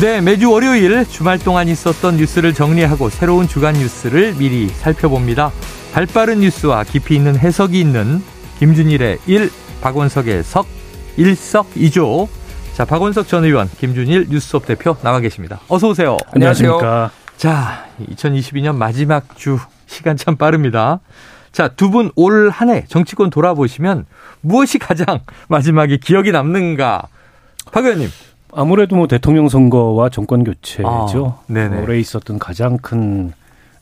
네, 매주 월요일 주말 동안 있었던 뉴스를 정리하고 새로운 주간 뉴스를 미리 살펴봅니다. 발빠른 뉴스와 깊이 있는 해석이 있는 김준일의 1, 박원석의 석, 일석이조. 자, 박원석 전 의원, 김준일 뉴스업 대표 나와 계십니다. 어서 오세요. 안녕하십니까. 자, 2022년 마지막 주 시간 참 빠릅니다. 자, 두 분 올 한 해 정치권 돌아보시면 무엇이 가장 마지막에 기억이 남는가? 박 의원님. 아무래도 뭐 대통령 선거와 정권 교체죠. 아, 네네. 올해 있었던 가장 큰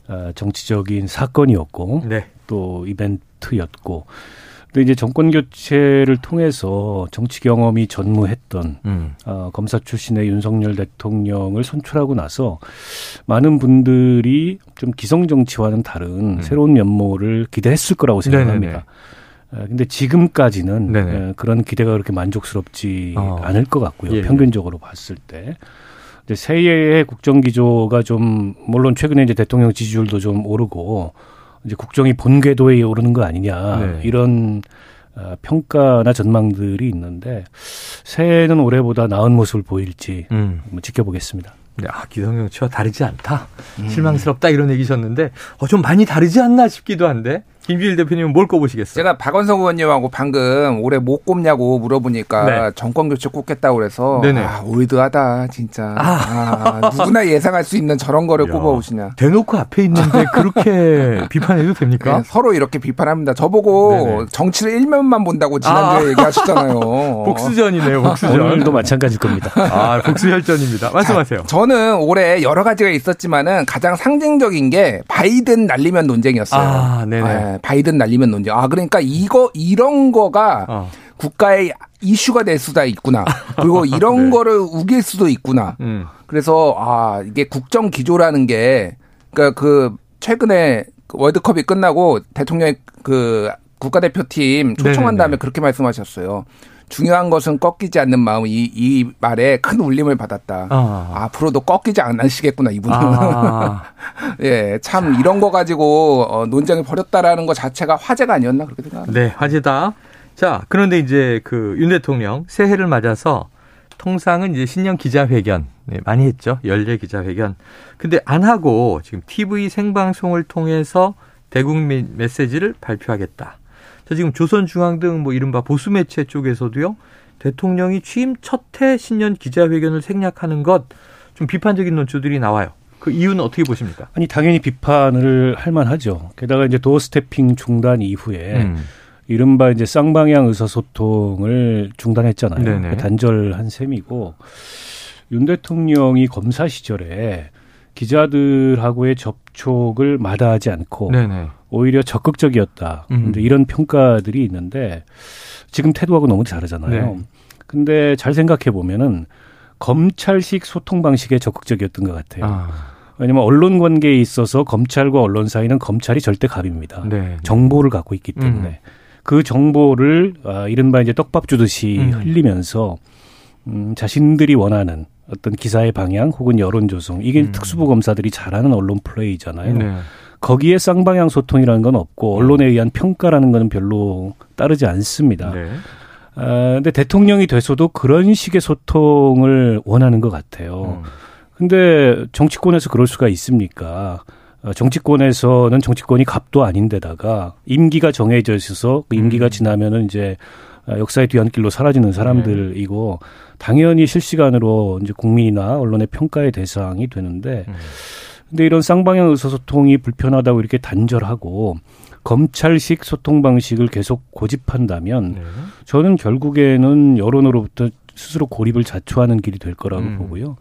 어, 정치적인 사건이었고 네. 또 이벤트였고 근데 이제 정권 교체를 통해서 정치 경험이 전무했던 음. 어, 검사 출신의 윤석열 대통령을 선출하고 나서 많은 분들이 좀 기성 정치와는 다른 음. 새로운 면모를 기대했을 거라고 생각합니다. 어, 근데 지금까지는 네네. 어, 그런 기대가 그렇게 만족스럽지 어. 않을 것 같고요. 예, 예. 평균적으로 봤을 때. 근데 새해의 국정 기조가 좀 물론 최근에 이제 대통령 지지율도 좀 오르고 이제 국정이 본 궤도에 오르는 거 아니냐 네. 이런 어, 평가나 전망들이 있는데 새해는 올해보다 나은 모습을 보일지 음. 한번 지켜보겠습니다. 네, 아, 기성정치와 다르지 않다. 실망스럽다 이런 얘기셨는데 어, 좀 많이 다르지 않나 싶기도 한데 김주일 대표님은 뭘 꼽으시겠어요? 제가 박원석 의원님하고 방금 올해 못 꼽냐고 물어보니까 네. 정권 교체 꼽겠다고 그래서 네네. 아, 올드하다 진짜. 아. 아, 누구나 예상할 수 있는 저런 거를 야. 꼽아오시냐. 대놓고 앞에 있는데 그렇게 비판해도 됩니까? 네, 서로 이렇게 비판합니다. 저보고 네네. 정치를 일면만 본다고 지난주에 아. 얘기하셨잖아요. 복수전이네요, 복수전. 오늘도 마찬가지일 겁니다. 아, 복수혈전입니다. 말씀하세요. 저는 올해 여러 가지가 있었지만은 가장 상징적인 게 바이든 날리면 논쟁이었어요. 아, 네네. 네, 바이든 날리면 논쟁. 아, 그러니까 이거, 이런 거가 어. 국가의 이슈가 될 수도 있구나. 그리고 이런 네. 거를 우길 수도 있구나. 음. 그래서 아 이게 국정 기조라는 게 그러니까 그 최근에 그 월드컵이 끝나고 대통령이 그 국가대표팀 초청한 네네네. 다음에 그렇게 말씀하셨어요. 중요한 것은 꺾이지 않는 마음 이, 이 말에 큰 울림을 받았다. 아. 앞으로도 꺾이지 않으시겠구나 이분은. 아, 예, 참 이런 거 가지고 어, 논쟁을 벌였다라는 것 자체가 화제가 아니었나 그렇게 생각합니다. 네, 화제다. 자, 그런데 이제 그 윤 대통령 새해를 맞아서 통상은 이제 신년 기자회견 네, 많이 했죠. 연례 기자회견. 근데 안 하고 지금 TV 생방송을 통해서 대국민 메시지를 발표하겠다. 자, 지금 조선중앙 등 뭐 이른바 보수 매체 쪽에서도요. 대통령이 취임 첫 해 신년 기자회견을 생략하는 것 좀 비판적인 논조들이 나와요. 그 이유는 어떻게 보십니까? 아니 당연히 비판을 할 만하죠. 게다가 이제 도어 스태핑 중단 이후에 음. 이른바 이제 쌍방향 의사소통을 중단했잖아요. 네네. 단절한 셈이고 윤 대통령이 검사 시절에 기자들하고의 접촉을 마다하지 않고 네네. 오히려 적극적이었다. 음. 이런 평가들이 있는데 지금 태도하고 너무 다르잖아요. 네. 근데 잘 생각해 보면은 검찰식 소통 방식에 적극적이었던 것 같아요. 아, 왜냐하면 언론 관계에 있어서 검찰과 언론 사이는 검찰이 절대 갑입니다. 네. 정보를 갖고 있기 때문에 음. 그 정보를 아, 이른바 이제 떡밥 주듯이 음. 흘리면서 음, 자신들이 원하는 어떤 기사의 방향 혹은 여론 조성 이게 음. 특수부 검사들이 잘하는 언론 플레이잖아요. 네. 거기에 쌍방향 소통이라는 건 없고 언론에 의한 평가라는 거는 별로 따르지 않습니다. 네. 아, 근데 대통령이 돼서도 그런 식의 소통을 원하는 것 같아요. 음. 근데 정치권에서 그럴 수가 있습니까? 어, 정치권에서는 정치권이 갑도 아닌데다가 임기가 정해져 있어서 그 임기가 음. 지나면은 이제 어, 역사의 뒤안길로 사라지는 사람들이고 당연히 실시간으로 이제 국민이나 언론의 평가의 대상이 되는데 음. 근데 이런 쌍방향 의사소통이 불편하다고 이렇게 단절하고 검찰식 소통 방식을 계속 고집한다면 네. 저는 결국에는 여론으로부터 스스로 고립을 자초하는 길이 될 거라고 음. 보고요.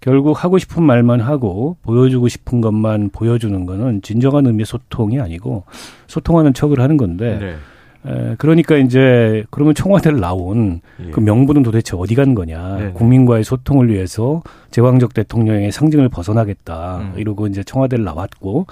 결국 하고 싶은 말만 하고 보여주고 싶은 것만 보여주는 거는 진정한 의미의 소통이 아니고 소통하는 척을 하는 건데 네. 에, 그러니까 이제 그러면 청와대를 나온 예. 그 명분은 도대체 어디 간 거냐. 네네. 국민과의 소통을 위해서 제왕적 대통령의 상징을 벗어나겠다. 음. 이러고 이제 청와대를 나왔고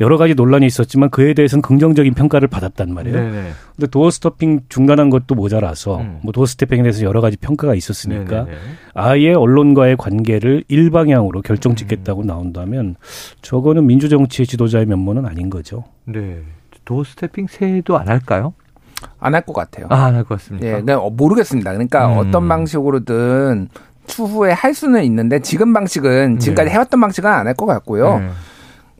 여러 가지 논란이 있었지만 그에 대해서는 긍정적인 평가를 받았단 말이에요. 네네. 근데 도어 스테핑 중단한 것도 모자라서 음. 뭐 도어 스테핑에 대해서 여러 가지 평가가 있었으니까 네네네. 아예 언론과의 관계를 일방향으로 결정 짓겠다고 나온다면 저거는 민주정치의 지도자의 면모는 아닌 거죠. 네. 도어 스태핑 새해도 안 할까요? 안 할 것 같아요. 아, 안 할 것 같습니다. 예, 그러니까 어, 모르겠습니다. 그러니까 음. 어떤 방식으로든 추후에 할 수는 있는데 지금 방식은 지금까지 네. 해왔던 방식은 안 할 것 같고요. 네.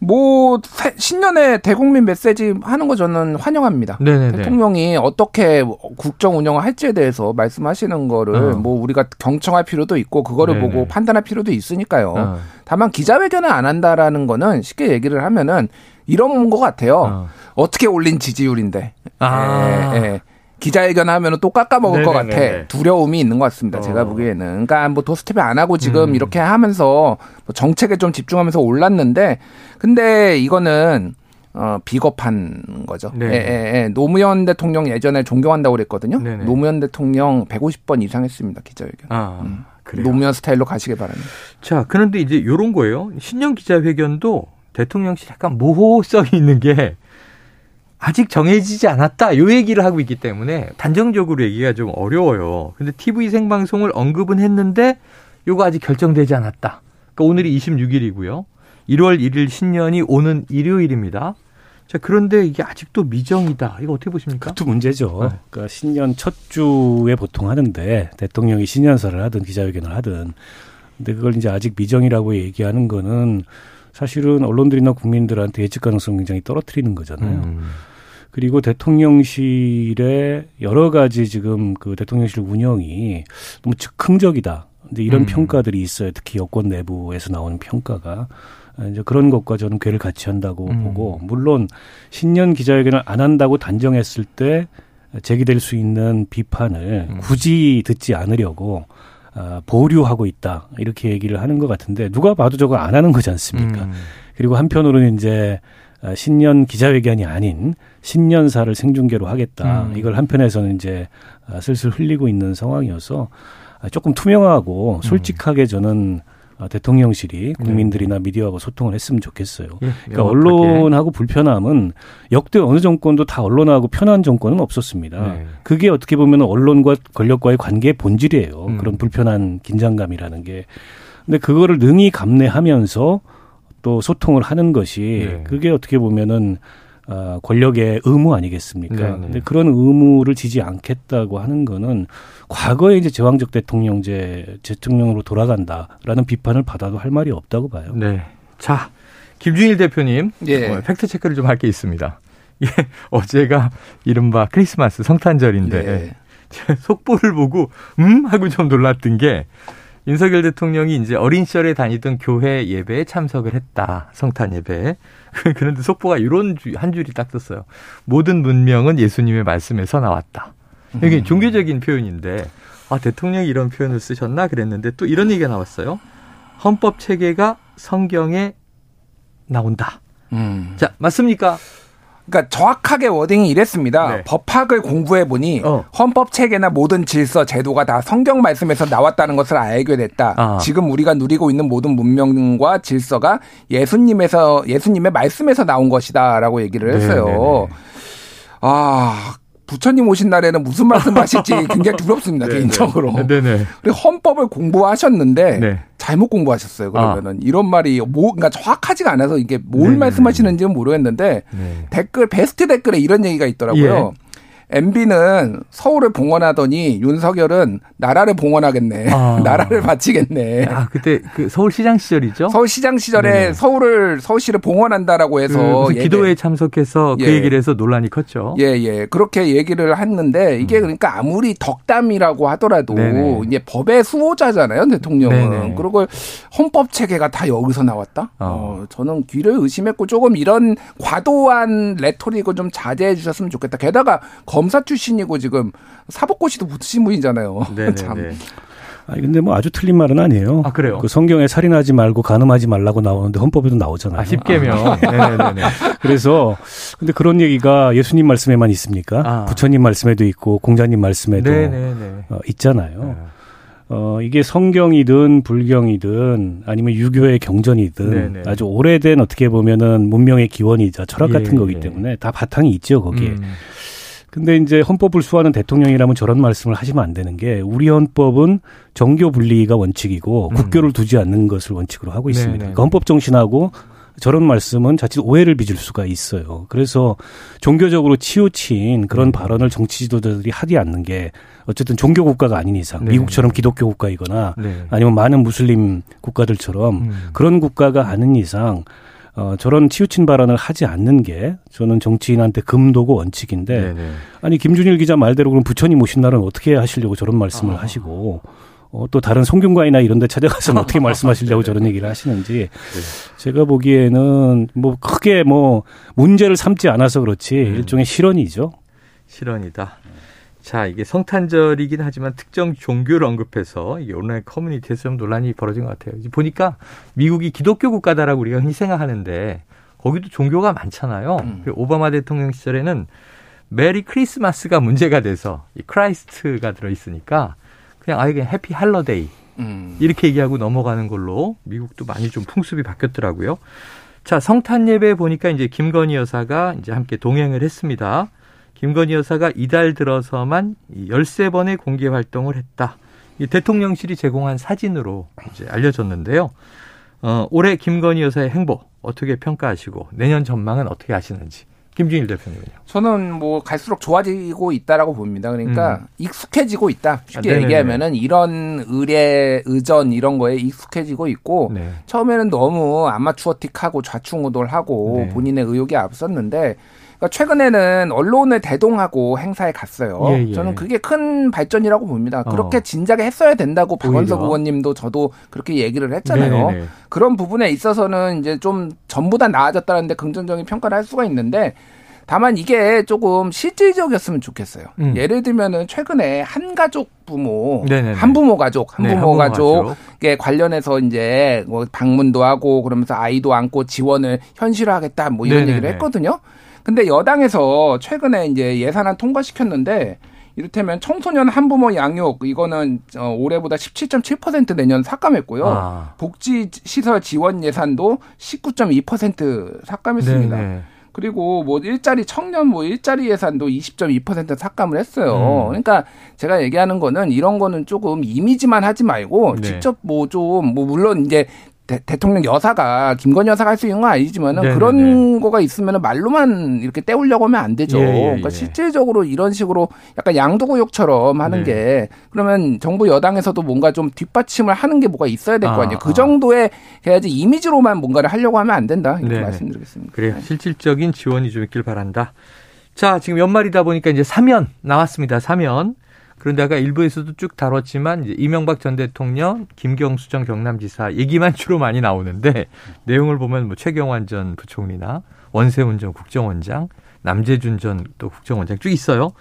뭐 새- 신년에 대국민 메시지 하는 거 저는 환영합니다. 네네네. 대통령이 어떻게 국정 운영을 할지에 대해서 말씀하시는 거를 어. 뭐 우리가 경청할 필요도 있고 그거를 네네. 보고 판단할 필요도 있으니까요. 어. 다만 기자회견을 안 한다라는 거는 쉽게 얘기를 하면은 이런 것 같아요. 어. 어. 떻게 올린 지지율인데. 아. 예, 예. 기자회견 하면은 또 깎아먹을 것. 같아. 두려움이 있는 것 같습니다. 제가 어. 보기에는. 그러니까 뭐 도스텝이 안 하고 지금 음. 이렇게 하면서 뭐 정책에 좀 집중하면서 올랐는데 근데 이거는 어, 비겁한 거죠. 네. 예, 예, 예. 노무현 대통령 예전에 존경한다고 그랬거든요. 네네. 노무현 대통령 150번 이상 했습니다. 기자회견. 아, 음. 노무현 스타일로 가시길 바랍니다. 자, 그런데 이제 요런 거예요. 신년 기자회견도 대통령실 약간 모호성이 있는 게 아직 정해지지 않았다. 요 얘기를 하고 있기 때문에 단정적으로 얘기가 좀 어려워요. 근데 TV 생방송을 언급은 했는데 요거 아직 결정되지 않았다. 그러니까 오늘이 26일이고요. 1월 1일 신년이 오는 일요일입니다. 자, 그런데 이게 아직도 미정이다. 이거 어떻게 보십니까? 그것도 문제죠. 네. 그러니까 신년 첫 주에 보통 하는데 대통령이 신년사를 하든 기자회견을 하든 근데 그걸 이제 아직 미정이라고 얘기하는 거는 사실은 언론들이나 국민들한테 예측 가능성 굉장히 떨어뜨리는 거잖아요. 음. 그리고 대통령실의 여러 가지 지금 그 대통령실 운영이 너무 즉흥적이다. 근데 이런 음. 평가들이 있어요. 특히 여권 내부에서 나오는 평가가. 아, 이제 그런 것과 저는 괴를 같이 한다고 음. 보고, 물론 신년 기자회견을 안 한다고 단정했을 때 제기될 수 있는 비판을 음. 굳이 듣지 않으려고 아, 보류하고 있다. 이렇게 얘기를 하는 것 같은데, 누가 봐도 저거 안 하는 거지 않습니까? 음. 그리고 한편으로는 이제 아, 신년 기자회견이 아닌 신년사를 생중계로 하겠다. 음. 이걸 한편에서는 이제 아, 슬슬 흘리고 있는 상황이어서 아, 조금 투명하고 솔직하게 저는 아, 대통령실이 국민들이나 미디어하고 소통을 했으면 좋겠어요. 예, 그러니까. 언론하고 불편함은 역대 어느 정권도 다 언론하고 편한 정권은 없었습니다. 네. 그게 어떻게 보면 언론과 권력과의 관계의 본질이에요. 음. 그런 불편한 긴장감이라는 게. 근데 그거를 능히 감내하면서 또 소통을 하는 것이 네. 그게 어떻게 보면은 아, 권력의 의무 아니겠습니까? 네, 네. 근데 그런 의무를 지지 않겠다고 하는 거는 과거에 이제 제왕적 대통령제 대통령으로 돌아간다라는 비판을 받아도 할 말이 없다고 봐요. 네. 자, 김준일 대표님. 예. 어, 팩트 체크를 좀 할 게 있습니다. 예, 어제가 이른바 크리스마스 성탄절인데 예. 제가 속보를 보고 음 하고 좀 놀랐던 게 윤석열 대통령이 이제 어린 시절에 다니던 교회 예배에 참석을 했다. 성탄 예배에. 그런데 속보가 이런 주- 한 줄이 딱 떴어요. 모든 문명은 예수님의 말씀에서 나왔다. 이게 종교적인 표현인데 아 대통령이 이런 표현을 쓰셨나 그랬는데 또 이런 얘기가 나왔어요. 헌법 체계가 성경에 나온다. 음. 자 맞습니까? 그러니까 정확하게 워딩이 이랬습니다. 네. 법학을 공부해 보니 어. 헌법 체계나 모든 질서, 제도가 다 성경 말씀에서 나왔다는 것을 알게 됐다. 아. 지금 우리가 누리고 있는 모든 문명과 질서가 예수님에서 예수님의 말씀에서 나온 것이다라고 얘기를 했어요. 네네네. 아 부처님 오신 날에는 무슨 말씀하실지 굉장히 두렵습니다 개인적으로. 네네. 그리고 헌법을 공부하셨는데 네. 잘못 공부하셨어요. 그러면은 이런 말이 뭐 그러니까 정확하지가 않아서 이게 뭘 네네네. 말씀하시는지는 모르겠는데 네. 댓글 베스트 댓글에 이런 얘기가 있더라고요. 예. MB는 서울을 봉헌하더니 윤석열은 나라를 봉헌하겠네. 아. 나라를 바치겠네. 아 그때 그 서울시장 시절이죠. 서울시장 시절에 네네. 서울을 서울시를 봉헌한다라고 그 해서 예배- 기도회에 참석해서 그 예. 얘기를 해서 논란이 컸죠. 예, 예. 그렇게 얘기를 했는데 이게 그러니까 아무리 덕담이라고 하더라도 음. 네네. 이제 법의 수호자잖아요, 대통령은. 네네. 그리고 헌법 체계가 다 여기서 나왔다? 어. 어, 저는 귀를 의심했고 조금 이런 과도한 레토릭을 좀 자제해 주셨으면 좋겠다. 게다가 검사 출신이고 지금 사법고시도 붙으신 분이잖아요. 네네네. 참. 아니 근데 뭐 아주 틀린 말은 아니에요. 아, 그래요? 그 성경에 살인하지 말고 간음하지 말라고 나오는데 헌법에도 나오잖아요. 아, 10개면. 네네네. 그래서 근데 그런 얘기가 예수님 말씀에만 있습니까? 아. 부처님 말씀에도 있고 공자님 말씀에도 네네네. 어, 있잖아요. 어, 이게 성경이든 불경이든 아니면 유교의 경전이든 네네. 아주 오래된 어떻게 보면은 문명의 기원이자 철학 예, 같은 거기 예. 때문에 다 바탕이 있죠, 거기에. 음. 근데 이제 헌법을 수호하는 대통령이라면 저런 말씀을 하시면 안 되는 게 우리 헌법은 정교 분리가 원칙이고 음. 국교를 두지 않는 것을 원칙으로 하고 있습니다. 네네. 그러니까 헌법 정신하고 저런 말씀은 자칫 오해를 빚을 수가 있어요. 그래서 종교적으로 치우친 그런 음. 발언을 정치 지도자들이 하지 않는 게 어쨌든 종교 국가가 아닌 이상 네. 미국처럼 기독교 국가이거나 네. 아니면 많은 무슬림 국가들처럼 음. 그런 국가가 아닌 이상 어, 저런 치우친 발언을 하지 않는 게 저는 정치인한테 금도고 원칙인데 네네. 아니 김준일 기자 말대로 그럼 부처님 오신 날은 어떻게 하시려고 저런 말씀을 아. 하시고 어, 또 다른 성균관이나 이런 데 찾아가서는 어떻게 말씀하시려고 저런 얘기를 하시는지 제가 보기에는 뭐 크게 뭐 문제를 삼지 않아서 그렇지 일종의 실언이죠. 실언이다. 자, 이게 성탄절이긴 하지만 특정 종교를 언급해서 이게 온라인 커뮤니티에서 좀 논란이 벌어진 것 같아요. 이제 보니까 미국이 기독교 국가다라고 우리가 흔히 생각하는데 거기도 종교가 많잖아요. 음. 오바마 대통령 시절에는 Merry Christmas가 문제가 돼서 이 Christ가 들어 있으니까 그냥 아예 그냥 Happy Holiday 음. 이렇게 얘기하고 넘어가는 걸로 미국도 많이 좀 풍습이 바뀌었더라고요. 자, 성탄 예배 보니까 이제 김건희 여사가 이제 함께 동행을 했습니다. 김건희 여사가 이달 들어서만 13번의 공개 활동을 했다. 이 대통령실이 제공한 사진으로 이제 알려졌는데요. 어, 올해 김건희 여사의 행보 어떻게 평가하시고 내년 전망은 어떻게 하시는지 김준일 대표님은요. 저는 뭐 갈수록 좋아지고 있다라고 봅니다. 그러니까 익숙해지고 있다. 쉽게 음. 아. 얘기하면은 이런 의뢰, 의전 이런 거에 익숙해지고 있고 네. 처음에는 너무 아마추어틱하고 좌충우돌하고 네. 본인의 의욕이 앞섰는데 그러니까 최근에는 언론을 대동하고 행사에 갔어요. 예, 예. 저는 그게 큰 발전이라고 봅니다. 어. 그렇게 진작에 했어야 된다고 박원석. 의원님도 저도 그렇게 얘기를 했잖아요. 네네네. 그런 부분에 있어서는 이제 좀 전보다 나아졌다는데 긍정적인 평가를 할 수가 있는데 다만 이게 조금 실질적이었으면 좋겠어요. 음. 예를 들면은 최근에 한 가족 부모. 한 부모 가족, 네, 한부모 한부모 가족 가족. 에 관련해서 이제 뭐 방문도 하고 그러면서 아이도 안고 지원을 현실화하겠다 뭐 이런 네네네. 얘기를 했거든요. 근데 여당에서 최근에 이제 예산안 통과시켰는데 이를테면 청소년 한부모 양육 이거는 어, 올해보다 17.7% 내년 삭감했고요. 아. 복지 시설 지원 예산도 19.2% 삭감했습니다. 네네. 그리고 뭐 일자리 청년 뭐 일자리 예산도 20.2% 삭감을 했어요. 음. 그러니까 제가 얘기하는 거는 이런 거는 조금 이미지만 하지 말고 네. 직접 뭐 좀뭐 물론 이제 대, 대통령 여사가 김건희 여사가 할 수 있는 건 아니지만은 네네네. 그런 거가 있으면은 말로만 이렇게 때우려고 하면 안 되죠. 예, 예, 그러니까 예. 실질적으로 이런 식으로 약간 양도구역처럼 하는 네. 게 그러면 정부 여당에서도 뭔가 좀 뒷받침을 하는 게 뭐가 있어야 될거 아, 아니에요. 아. 그 정도의 해야지 이미지로만 뭔가를 하려고 하면 안 된다. 이렇게 네네. 말씀드리겠습니다. 그래요. 실질적인 지원이 좀 있길 바란다. 자, 지금 연말이다 보니까 이제 사면 나왔습니다. 사면. 그런데 아까 일부에서도 쭉 다뤘지만 이제 이명박 전 대통령, 김경수 전 경남지사 얘기만 주로 많이 나오는데 내용을 보면 뭐 최경환 전 부총리나 원세훈 전 국정원장, 남재준 전 또 국정원장 쭉 있어요.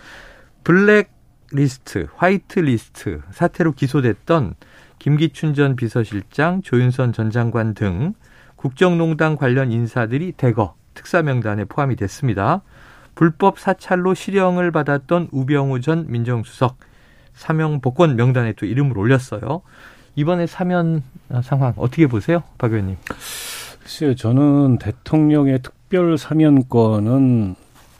블랙 리스트, 화이트 리스트 사태로 기소됐던 김기춘 전 비서실장, 조윤선 전 장관 등 국정농단 관련 인사들이 대거 특사 명단에 포함이 됐습니다. 불법 사찰로 실형을 받았던 우병우 전 민정수석 사면 복권 명단에 또 이름을 올렸어요. 이번에 사면 상황 어떻게 보세요, 박 의원님? 글쎄요, 저는 대통령의 특별 사면권은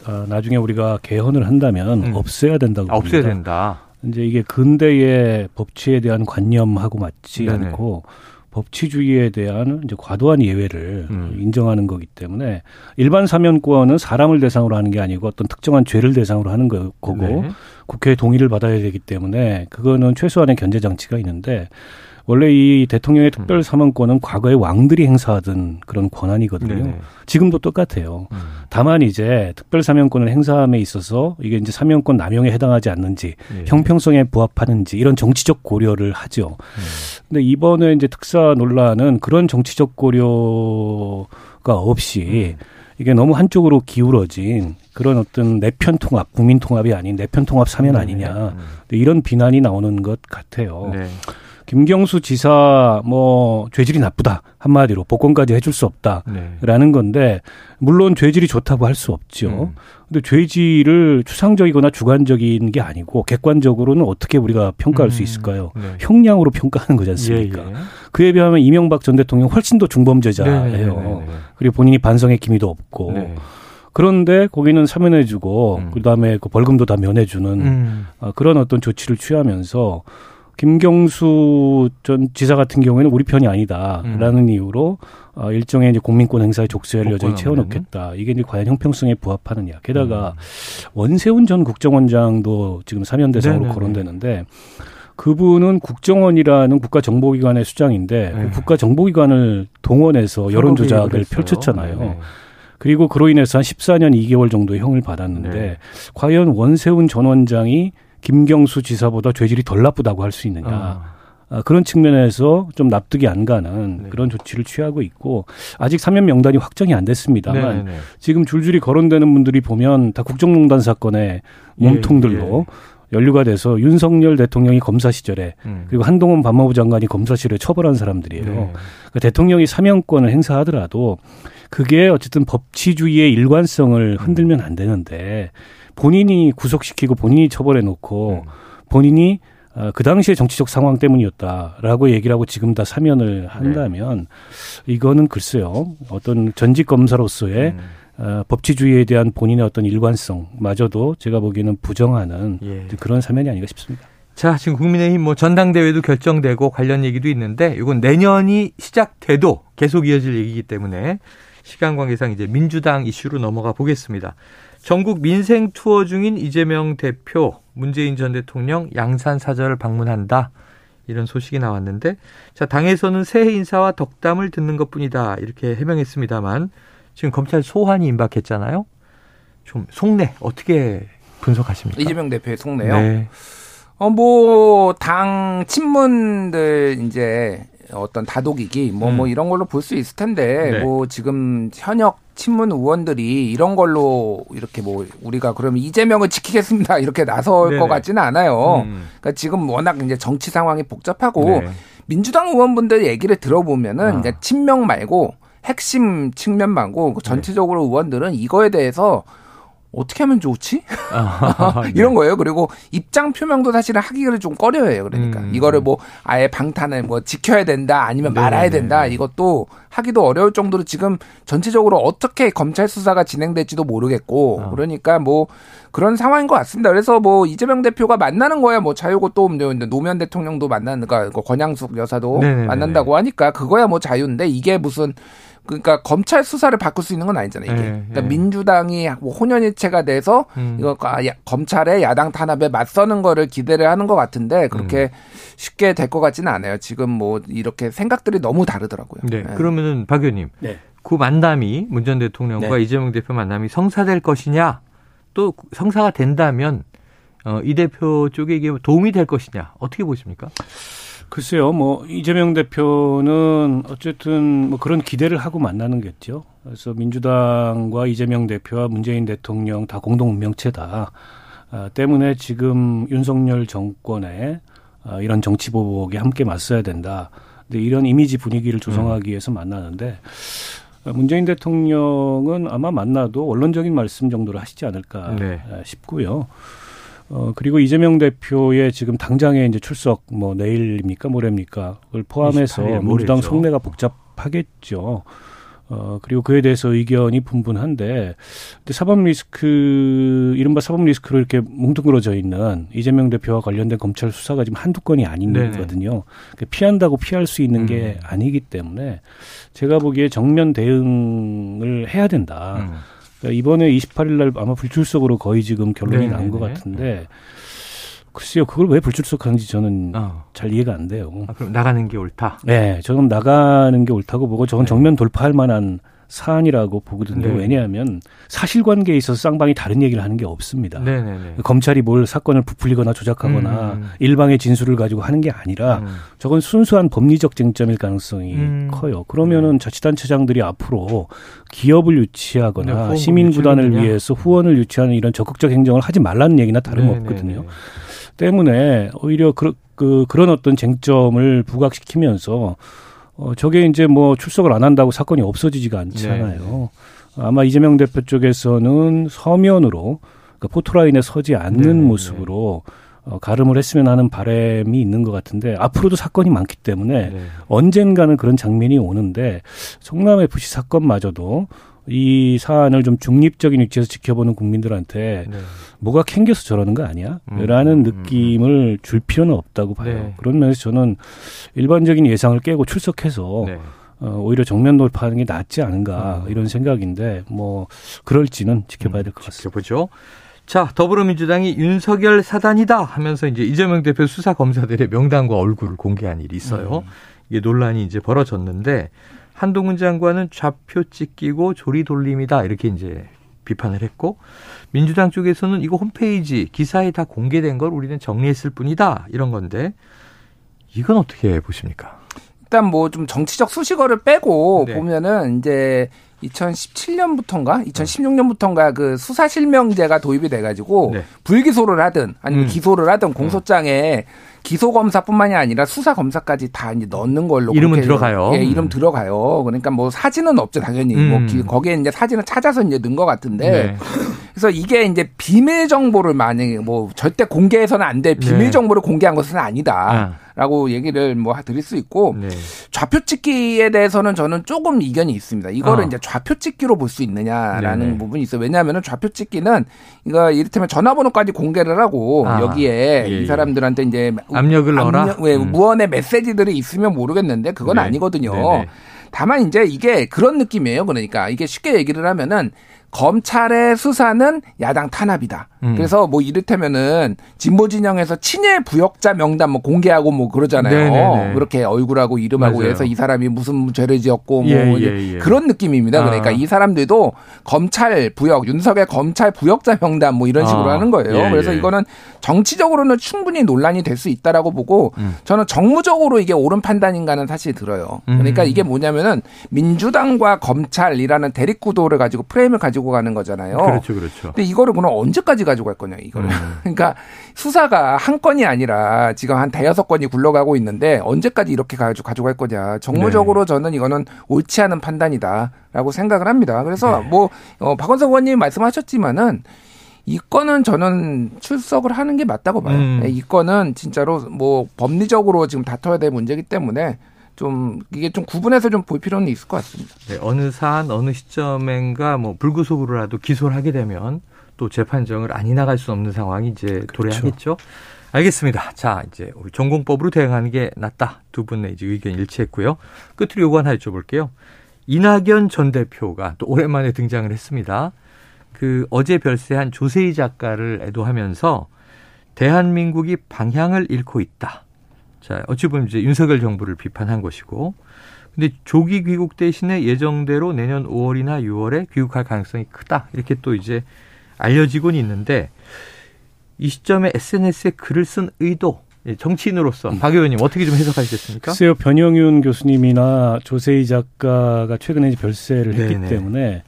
어, 나중에 우리가 개헌을 한다면 음. 없애야 된다고 아, 없애야 봅니다. 된다. 이제 이게 근대의 법치에 대한 관념하고 맞지 네네. 않고 법치주의에 대한 이제 과도한 예외를 음. 인정하는 거기 때문에 일반 사면권은 사람을 대상으로 하는 게 아니고 어떤 특정한 죄를 대상으로 하는 거- 거고 네. 국회의 동의를 받아야 되기 때문에 그거는 최소한의 견제 장치가 있는데 원래 이 대통령의 특별 사면권은 과거에 왕들이 행사하던 그런 권한이거든요. 네네. 지금도 똑같아요. 음. 다만 이제 특별 사면권을 행사함에 있어서 이게 이제 사면권 남용에 해당하지 않는지 예. 형평성에 부합하는지 이런 정치적 고려를 하죠. 근데 이번에 이제 특사 논란은 그런 정치적 고려가 없이 이게 너무 한쪽으로 기울어진 그런 어떤 내편 통합, 국민 통합이 아닌 내편 통합 사면 아니냐. 음. 이런 비난이 나오는 것 같아요. 네. 김경수 지사 뭐 죄질이 나쁘다 한마디로 복권까지 해줄 수 없다라는 네. 건데 물론 죄질이 좋다고 할 수 없죠. 음. 근데 죄질을 추상적이거나 주관적인 게 아니고 객관적으로는 어떻게 우리가 평가할 수 음. 있을까요? 네. 형량으로 평가하는 거지 않습니까? 예, 예. 그에 비하면 이명박 전 대통령 훨씬 더 중범죄자예요. 네, 네, 네, 네. 그리고 본인이 반성의 기미도 없고 네. 그런데 거기는 사면해주고 음. 그다음에 그 벌금도 다 면해주는 음. 아, 그런 어떤 조치를 취하면서 김경수 전 지사 같은 경우에는 우리 편이 아니다라는 음. 이유로 어, 일종의 이제 국민권 행사의 족쇄를 여전히? 채워넣겠다. 이게 이제 과연 형평성에 부합하느냐. 게다가 음. 원세훈 전 국정원장도 지금 사면 대상으로 네네네. 거론되는데 그분은 국정원이라는 국가정보기관의 수장인데 네. 그 국가정보기관을 동원해서 여론 조작을 그랬어요. 펼쳤잖아요. 네. 그리고 그로 인해서 한 14년 2개월 정도의 형을 받았는데 네. 과연 원세훈 전 원장이 김경수 지사보다 죄질이 덜 나쁘다고 할 수 있느냐. 아. 아, 그런 측면에서 좀 납득이 안 가는 네. 그런 조치를 취하고 있고 아직 사면 명단이 확정이 안 됐습니다만 네네네. 지금 줄줄이 거론되는 분들이 보면 다 국정농단 사건의 예, 몸통들로 연루가 돼서 윤석열 대통령이 검사 시절에 음. 그리고 한동훈 법무부 장관이 검사실에 처벌한 사람들이에요. 네. 그러니까 대통령이 사면권을 행사하더라도 그게 어쨌든 법치주의의 일관성을 흔들면 안 되는데 본인이 구속시키고 본인이 처벌해 놓고 음. 본인이 어, 그 당시의 정치적 상황 때문이었다라고 얘기를 하고 지금 다 사면을 한다면 이거는 글쎄요 어떤 전직 검사로서의 음. 어, 법치주의에 대한 본인의 어떤 일관성마저도 제가 보기에는 부정하는 예. 그런 사면이 아닌가 싶습니다. 자, 지금 국민의힘 뭐 전당대회도 결정되고 관련 얘기도 있는데 이건 내년이 시작돼도 계속 이어질 얘기이기 때문에 시간 관계상 이제 민주당 이슈로 넘어가 보겠습니다. 전국 민생 투어 중인 이재명 대표, 문재인 전 대통령 양산 사절을 방문한다. 이런 소식이 나왔는데 자, 당에서는 새해 인사와 덕담을 듣는 것뿐이다. 이렇게 해명했습니다만 지금 검찰 소환이 임박했잖아요. 좀 속내 어떻게 분석하십니까? 이재명 대표의 속내요. 네. 어, 뭐, 당 친문들 이제 어떤 다독이기 뭐, 뭐 음. 이런 걸로 볼 수 있을 텐데, 네. 뭐 지금 현역 친문 의원들이 이런 걸로 이렇게 뭐 우리가 그러면 이재명을 지키겠습니다. 이렇게 나설 네네. 것 같지는 않아요. 음. 그러니까 지금 워낙 이제 정치 상황이 복잡하고 네. 민주당 의원분들 얘기를 들어보면은 아. 이제 친명 말고 핵심 측면 말고 네. 전체적으로 의원들은 이거에 대해서 어떻게 하면 좋지? 아, 네. 이런 거예요. 그리고 입장 표명도 사실은 하기를 좀 꺼려해요. 그러니까 음. 이거를 뭐 아예 방탄을 뭐 지켜야 된다 아니면 네, 말아야 네, 된다 네. 이것도 하기도 어려울 정도로 지금 전체적으로 어떻게 검찰 수사가 진행될지도 모르겠고 어. 그러니까 뭐 그런 상황인 것 같습니다. 그래서 뭐 이재명 대표가 만나는 거야 뭐 자유고 또 노무현 대통령도 만나는 그러니까 권양숙 여사도 네, 네, 네, 만난다고 하니까 그거야 뭐 자유인데 이게 무슨 그러니까 검찰 수사를 바꿀 수 있는 건 아니잖아요. 이게. 네, 그러니까 네. 민주당이 뭐 혼연일체가 돼서 음. 이거 아, 야- 검찰의 야당 탄압에 맞서는 거를 기대를 하는 것 같은데 그렇게 음. 쉽게 될 것 같지는 않아요. 지금 뭐 이렇게 생각들이 너무 다르더라고요. 네. 네. 그러면은 박 의원님, 네. 그 만남이 문 전 대통령과 네. 이재명 대표 만남이 성사될 것이냐, 또 성사가 된다면 어, 이 대표 쪽에 이게 도움이 될 것이냐, 어떻게 보십니까? 글쎄요, 뭐 이재명 대표는 어쨌든 뭐 그런 기대를 하고 만나는 겠죠. 그래서 민주당과 이재명 대표와 문재인 대통령 다 공동 운명체다. 아, 때문에 지금 윤석열 정권의 아, 이런 정치 보복에 함께 맞서야 된다. 근데 이런 이미지 분위기를 조성하기 위해서 만나는데 아, 문재인 대통령은 아마 만나도 원론적인 말씀 정도를 하시지 않을까 네. 아, 싶고요. 어, 그리고 이재명 대표의 지금 당장의 이제 출석, 뭐 내일입니까, 모레입니까? 그걸 포함해서 28일 민주당. 속내가 복잡하겠죠. 어, 그리고 그에 대해서 의견이 분분한데, 근데 사법 리스크, 이른바 사법 리스크로 이렇게 뭉뚱그려져 있는 이재명 대표와 관련된 검찰 수사가 지금 한두 건이 아니거든요. 그러니까 피한다고 피할 수 있는 게 음. 아니기 때문에 제가 보기에 정면 대응을 해야 된다. 음. 그러니까 이번에 28일 날 아마 불출석으로 거의 지금 결론이 난것 네네네. 같은데 글쎄요 그걸 왜 불출석하는지 저는 어. 잘 이해가 안 돼요. 아, 그럼 나가는 게 옳다. 네, 저는 나가는 게 옳다고 보고 저건 네. 정면 돌파할 만한 사안이라고 보거든요. 네. 왜냐하면 사실관계에 있어서 쌍방이 다른 얘기를 하는 게 없습니다. 네네네. 검찰이 뭘 사건을 부풀리거나 조작하거나 음. 일방의 진술을 가지고 하는 게 아니라 음. 저건 순수한 법리적 쟁점일 가능성이 음. 커요. 그러면은 자치단체장들이 앞으로 기업을 네, 유치하거나 후원금 시민구단을. 위해서 후원을 유치하는 이런 적극적 행정을 하지 말라는 얘기나. 다름없거든요. 때문에 오히려 그, 그 그런 어떤 쟁점을 부각시키면서 어 저게 이제 뭐 출석을 안 한다고 사건이 없어지지가 않잖아요. 네. 아마 이재명 대표 쪽에서는 서면으로 그러니까 포토라인에 서지 않는 네. 모습으로 어, 가름을 했으면 하는 바램이 있는 것 같은데 앞으로도 사건이 많기 때문에 네. 언젠가는 그런 장면이 오는데 성남 FC 사건마저도 이 사안을 좀 중립적인 위치에서 지켜보는 국민들한테 네. 뭐가 캥겨서 저러는 거 아니야? 음, 라는 음, 음, 느낌을 줄 필요는 없다고 봐요. 네. 그런 면에서 저는 일반적인 예상을 깨고 출석해서 네. 어, 오히려 정면 돌파하는 게 낫지 않은가 음. 이런 생각인데 뭐 그럴지는 지켜봐야 될 것 같습니다. 지켜보죠. 자, 더불어민주당이 윤석열 사단이다 하면서 이제 이재명 대표 수사 검사들의 명단과 얼굴을 공개한 일이 있어요. 음. 이게 논란이 이제 벌어졌는데 한동훈 장관은 좌표 찍기고 조리 돌림이다 이렇게 이제 비판을 했고 민주당 쪽에서는 이거 홈페이지 기사에 다 공개된 걸 우리는 정리했을 뿐이다 이런 건데 이건 어떻게 보십니까? 일단 뭐 좀 정치적 수식어를 빼고 네. 보면은 이제 2017년부터인가 2016년부터인가 그 수사 실명제가 도입이 돼가지고 네. 불기소를 하든 아니면 음. 기소를 하든 공소장에 음. 기소 검사뿐만이 아니라 수사 검사까지 다 이제 넣는 걸로 이름은 들어가요. 예, 이름 음. 들어가요. 그러니까 뭐 사진은 없죠 당연히. 뭐 음. 뭐 기, 거기에 이제 사진을 찾아서 이제 넣은 것 같은데. 네. 그래서 이게 이제 비밀 정보를 만약에 뭐 절대 공개해서는 안 될 비밀 네. 정보를 공개한 것은 아니다. 아. 라고 얘기를 뭐 드릴 수 있고 네. 좌표 찍기에 대해서는 저는 조금 이견이 있습니다. 이거를 어. 이제 좌표 찍기로 볼 수 있느냐라는 네네. 부분이 있어요. 왜냐하면 좌표 찍기는 이거 이를테면 전화번호까지 공개를 하고 아. 여기에 예, 이 예. 사람들한테 이제 압력을 넣어라. 왜 음. 무언의 메시지들이 있으면 모르겠는데 그건 네. 아니거든요. 네네. 다만 이제 이게 그런 느낌이에요. 그러니까 이게 쉽게 얘기를 하면은 검찰의 수사는 야당 탄압이다. 음. 그래서 뭐 이를테면은 진보 진영에서 친일 부역자 명단 뭐 공개하고 뭐 그러잖아요. 네네네. 그렇게 얼굴하고 이름하고 맞아요. 해서 이 사람이 무슨 죄를 지었고 뭐 예, 예, 예. 그런 느낌입니다. 그러니까 아. 이 사람들도 검찰 부역 윤석열 검찰 부역자 명단 뭐 이런 식으로 아. 하는 거예요. 예, 그래서 예. 이거는 정치적으로는 충분히 논란이 될 수 있다라고 보고 음. 저는 정무적으로 이게 옳은 판단인가는 사실 들어요. 그러니까 음. 이게 뭐냐면은 민주당과 검찰이라는 대립 구도를 가지고 프레임을 가지고 가는 거잖아요. 그렇죠, 그렇죠. 근데 이거를 그럼 언제까지 가지고 갈 거냐 이거를. 음. 그러니까 수사가 한 건이 아니라 지금 한 대여섯 건이 굴러가고 있는데 언제까지 이렇게 가지고 가져갈 거냐. 정무적으로 네. 저는 이거는 옳지 않은 판단이다라고 생각을 합니다. 그래서 네. 뭐 어, 박원석 의원님 말씀하셨지만은 이 건은 저는 출석을 하는 게 맞다고 봐요. 음. 이 건은 진짜로 뭐 법리적으로 지금 다퉈야 될 문제이기 때문에 좀 이게 좀 구분해서 좀 볼 필요는 있을 것 같습니다. 네, 어느 사안 어느 시점엔가 뭐 불구속으로라도 기소를 하게 되면 또 재판정을 아니 나갈 수 없는 상황이 이제 그렇죠. 도래하겠죠. 알겠습니다. 자, 이제 우리 전공법으로 대응하는 게 낫다. 두 분의 이제 의견 일치했고요. 끝으로 요거 하나 여쭤볼게요. 이낙연 전 대표가 또 오랜만에 등장을 했습니다. 그 어제 별세한 조세희 작가를 애도하면서 대한민국이 방향을 잃고 있다. 자, 어찌 보면 이제 윤석열 정부를 비판한 것이고 근데 조기 귀국 대신에 예정대로 내년 5월이나 6월에 귀국할 가능성이 크다. 이렇게 또 이제 알려지곤 있는데 이 시점에 SNS에 글을 쓴 의도 예, 정치인으로서 박 의원님 어떻게 좀 해석하시겠습니까? 글쎄요. 변영윤 교수님이나 조세희 작가가 최근에 별세를 했기 네네. 때문에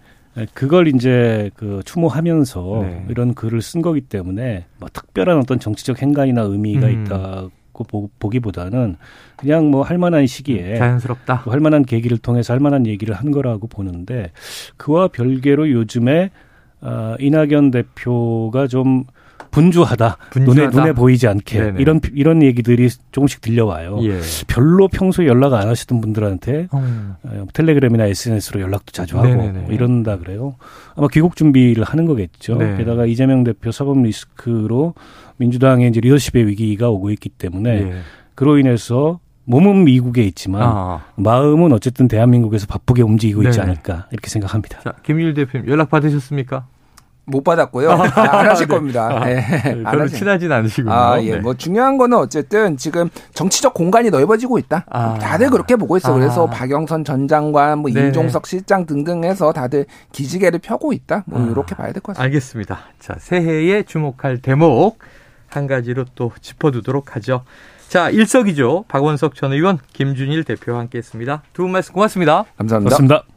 그걸 이제 그 추모하면서 네. 이런 글을 쓴 거기 때문에 뭐 특별한 어떤 정치적 행간이나 의미가 음. 있다고 보 기보다는 그냥 뭐 할 만한 시기에 자연스럽다. 뭐 할 만한 계기를 통해서 할 만한 얘기를 한 거라고 보는데 그와 별개로 요즘에 어, 이낙연 대표가 좀 분주하다. 분주하다. 눈에 눈에 보이지 않게 네네. 이런 이런 얘기들이 조금씩 들려와요. 예. 별로 평소에 연락 안 하시던 분들한테 음. 텔레그램이나 SNS로 연락도 자주 하고 뭐 이런다 그래요. 아마 귀국 준비를 하는 거겠죠. 네. 게다가 이재명 대표 사법 리스크로 민주당의 이제 리더십의 위기가 오고 있기 때문에 예. 그로 인해서 몸은 미국에 있지만 아. 마음은 어쨌든 대한민국에서 바쁘게 움직이고 네네. 있지 않을까 이렇게 생각합니다. 자, 김일 대표님 연락 받으셨습니까? 못 받았고요. 아, 안 하실 네. 겁니다. 아, 네. 별로 친하진 않으시군요. 아, 예. 네. 뭐 중요한 거는 어쨌든 지금 정치적 공간이 넓어지고 있다. 아. 다들 그렇게 보고 있어. 그래서 아. 박영선 전 장관, 뭐 네네. 이종석 실장 등등 해서 다들 기지개를 펴고 있다. 뭐 아. 이렇게 봐야 될 것 같습니다. 알겠습니다. 자, 새해에 주목할 대목 한 가지로 또 짚어두도록 하죠. 자, 일석이조 박원석 전 의원, 김준일 대표와 함께했습니다. 두 분 말씀 고맙습니다. 감사합니다. 고맙습니다.